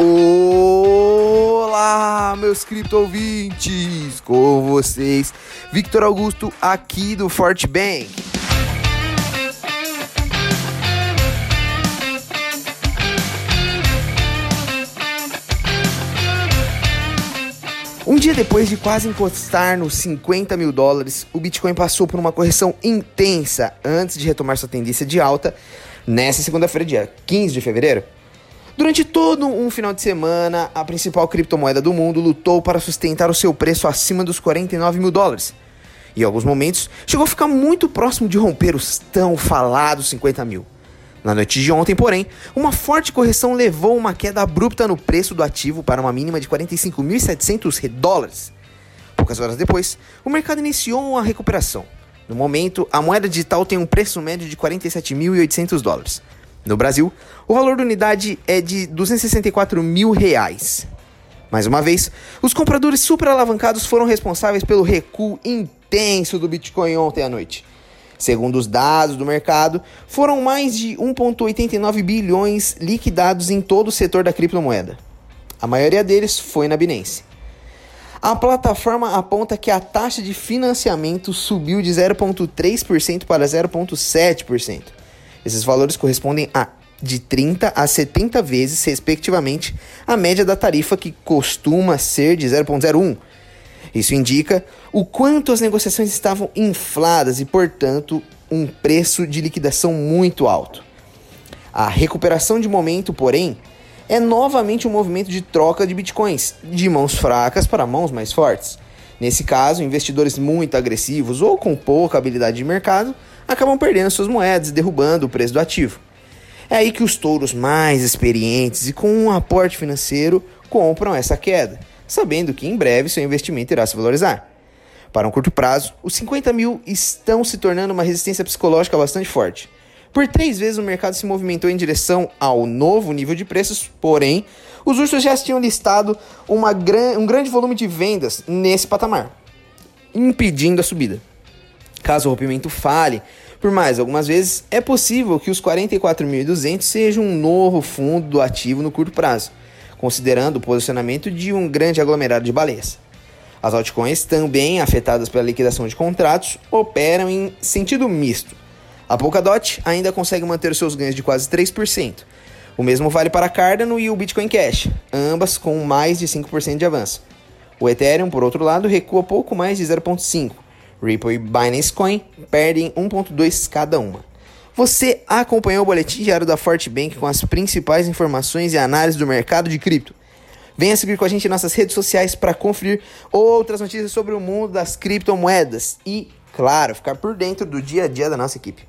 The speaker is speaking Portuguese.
Olá, meus cripto ouvintes! Com vocês, Victor Augusto, aqui do Forte Bank. Um dia depois de quase encostar nos 50 mil dólares, o Bitcoin passou por uma correção intensa antes de retomar sua tendência de alta nessa segunda-feira, dia 15 de fevereiro. Durante todo um final de semana, a principal criptomoeda do mundo lutou para sustentar o seu preço acima dos 49 mil dólares. E em alguns momentos, chegou a ficar muito próximo de romper os tão falados 50 mil. Na noite de ontem, porém, uma forte correção levou uma queda abrupta no preço do ativo para uma mínima de 45.700 dólares. Poucas horas depois, o mercado iniciou uma recuperação. No momento, a moeda digital tem um preço médio de 47.800 dólares. No Brasil, o valor da unidade é de 264 mil reais. Mais uma vez, os compradores superalavancados foram responsáveis pelo recuo intenso do Bitcoin ontem à noite. Segundo os dados do mercado, foram mais de 1,89 bilhões liquidados em todo o setor da criptomoeda. A maioria deles foi na Binance. A plataforma aponta que a taxa de financiamento subiu de 0,3% para 0,7%. Esses valores correspondem a de 30 a 70 vezes, respectivamente, a média da tarifa que costuma ser de 0,01. Isso indica o quanto as negociações estavam infladas e, portanto, um preço de liquidação muito alto. A recuperação de momento, porém, é novamente um movimento de troca de bitcoins, de mãos fracas para mãos mais fortes. Nesse caso, investidores muito agressivos ou com pouca habilidade de mercado acabam perdendo suas moedas e derrubando o preço do ativo. É aí que os touros mais experientes e com um aporte financeiro compram essa queda, sabendo que em breve seu investimento irá se valorizar. Para um curto prazo, os 50 mil estão se tornando uma resistência psicológica bastante forte. Por três vezes o mercado se movimentou em direção ao novo nível de preços, porém, os ursos já tinham listado gran um grande volume de vendas nesse patamar, impedindo a subida. Caso o rompimento fale, por mais algumas vezes, é possível que os 44.200 sejam um novo fundo do ativo no curto prazo, considerando o posicionamento de um grande aglomerado de baleias. As altcoins, também afetadas pela liquidação de contratos, operam em sentido misto. A Polkadot ainda consegue manter seus ganhos de quase 3%. O mesmo vale para a Cardano e o Bitcoin Cash, ambas com mais de 5% de avanço. O Ethereum, por outro lado, recua pouco mais de 0,5%. Ripple e Binance Coin perdem 1.2 cada uma. Você acompanhou o boletim diário da Fortbank com as principais informações e análises do mercado de cripto. Venha seguir com a gente em nossas redes sociais para conferir outras notícias sobre o mundo das criptomoedas e, claro, ficar por dentro do dia a dia da nossa equipe.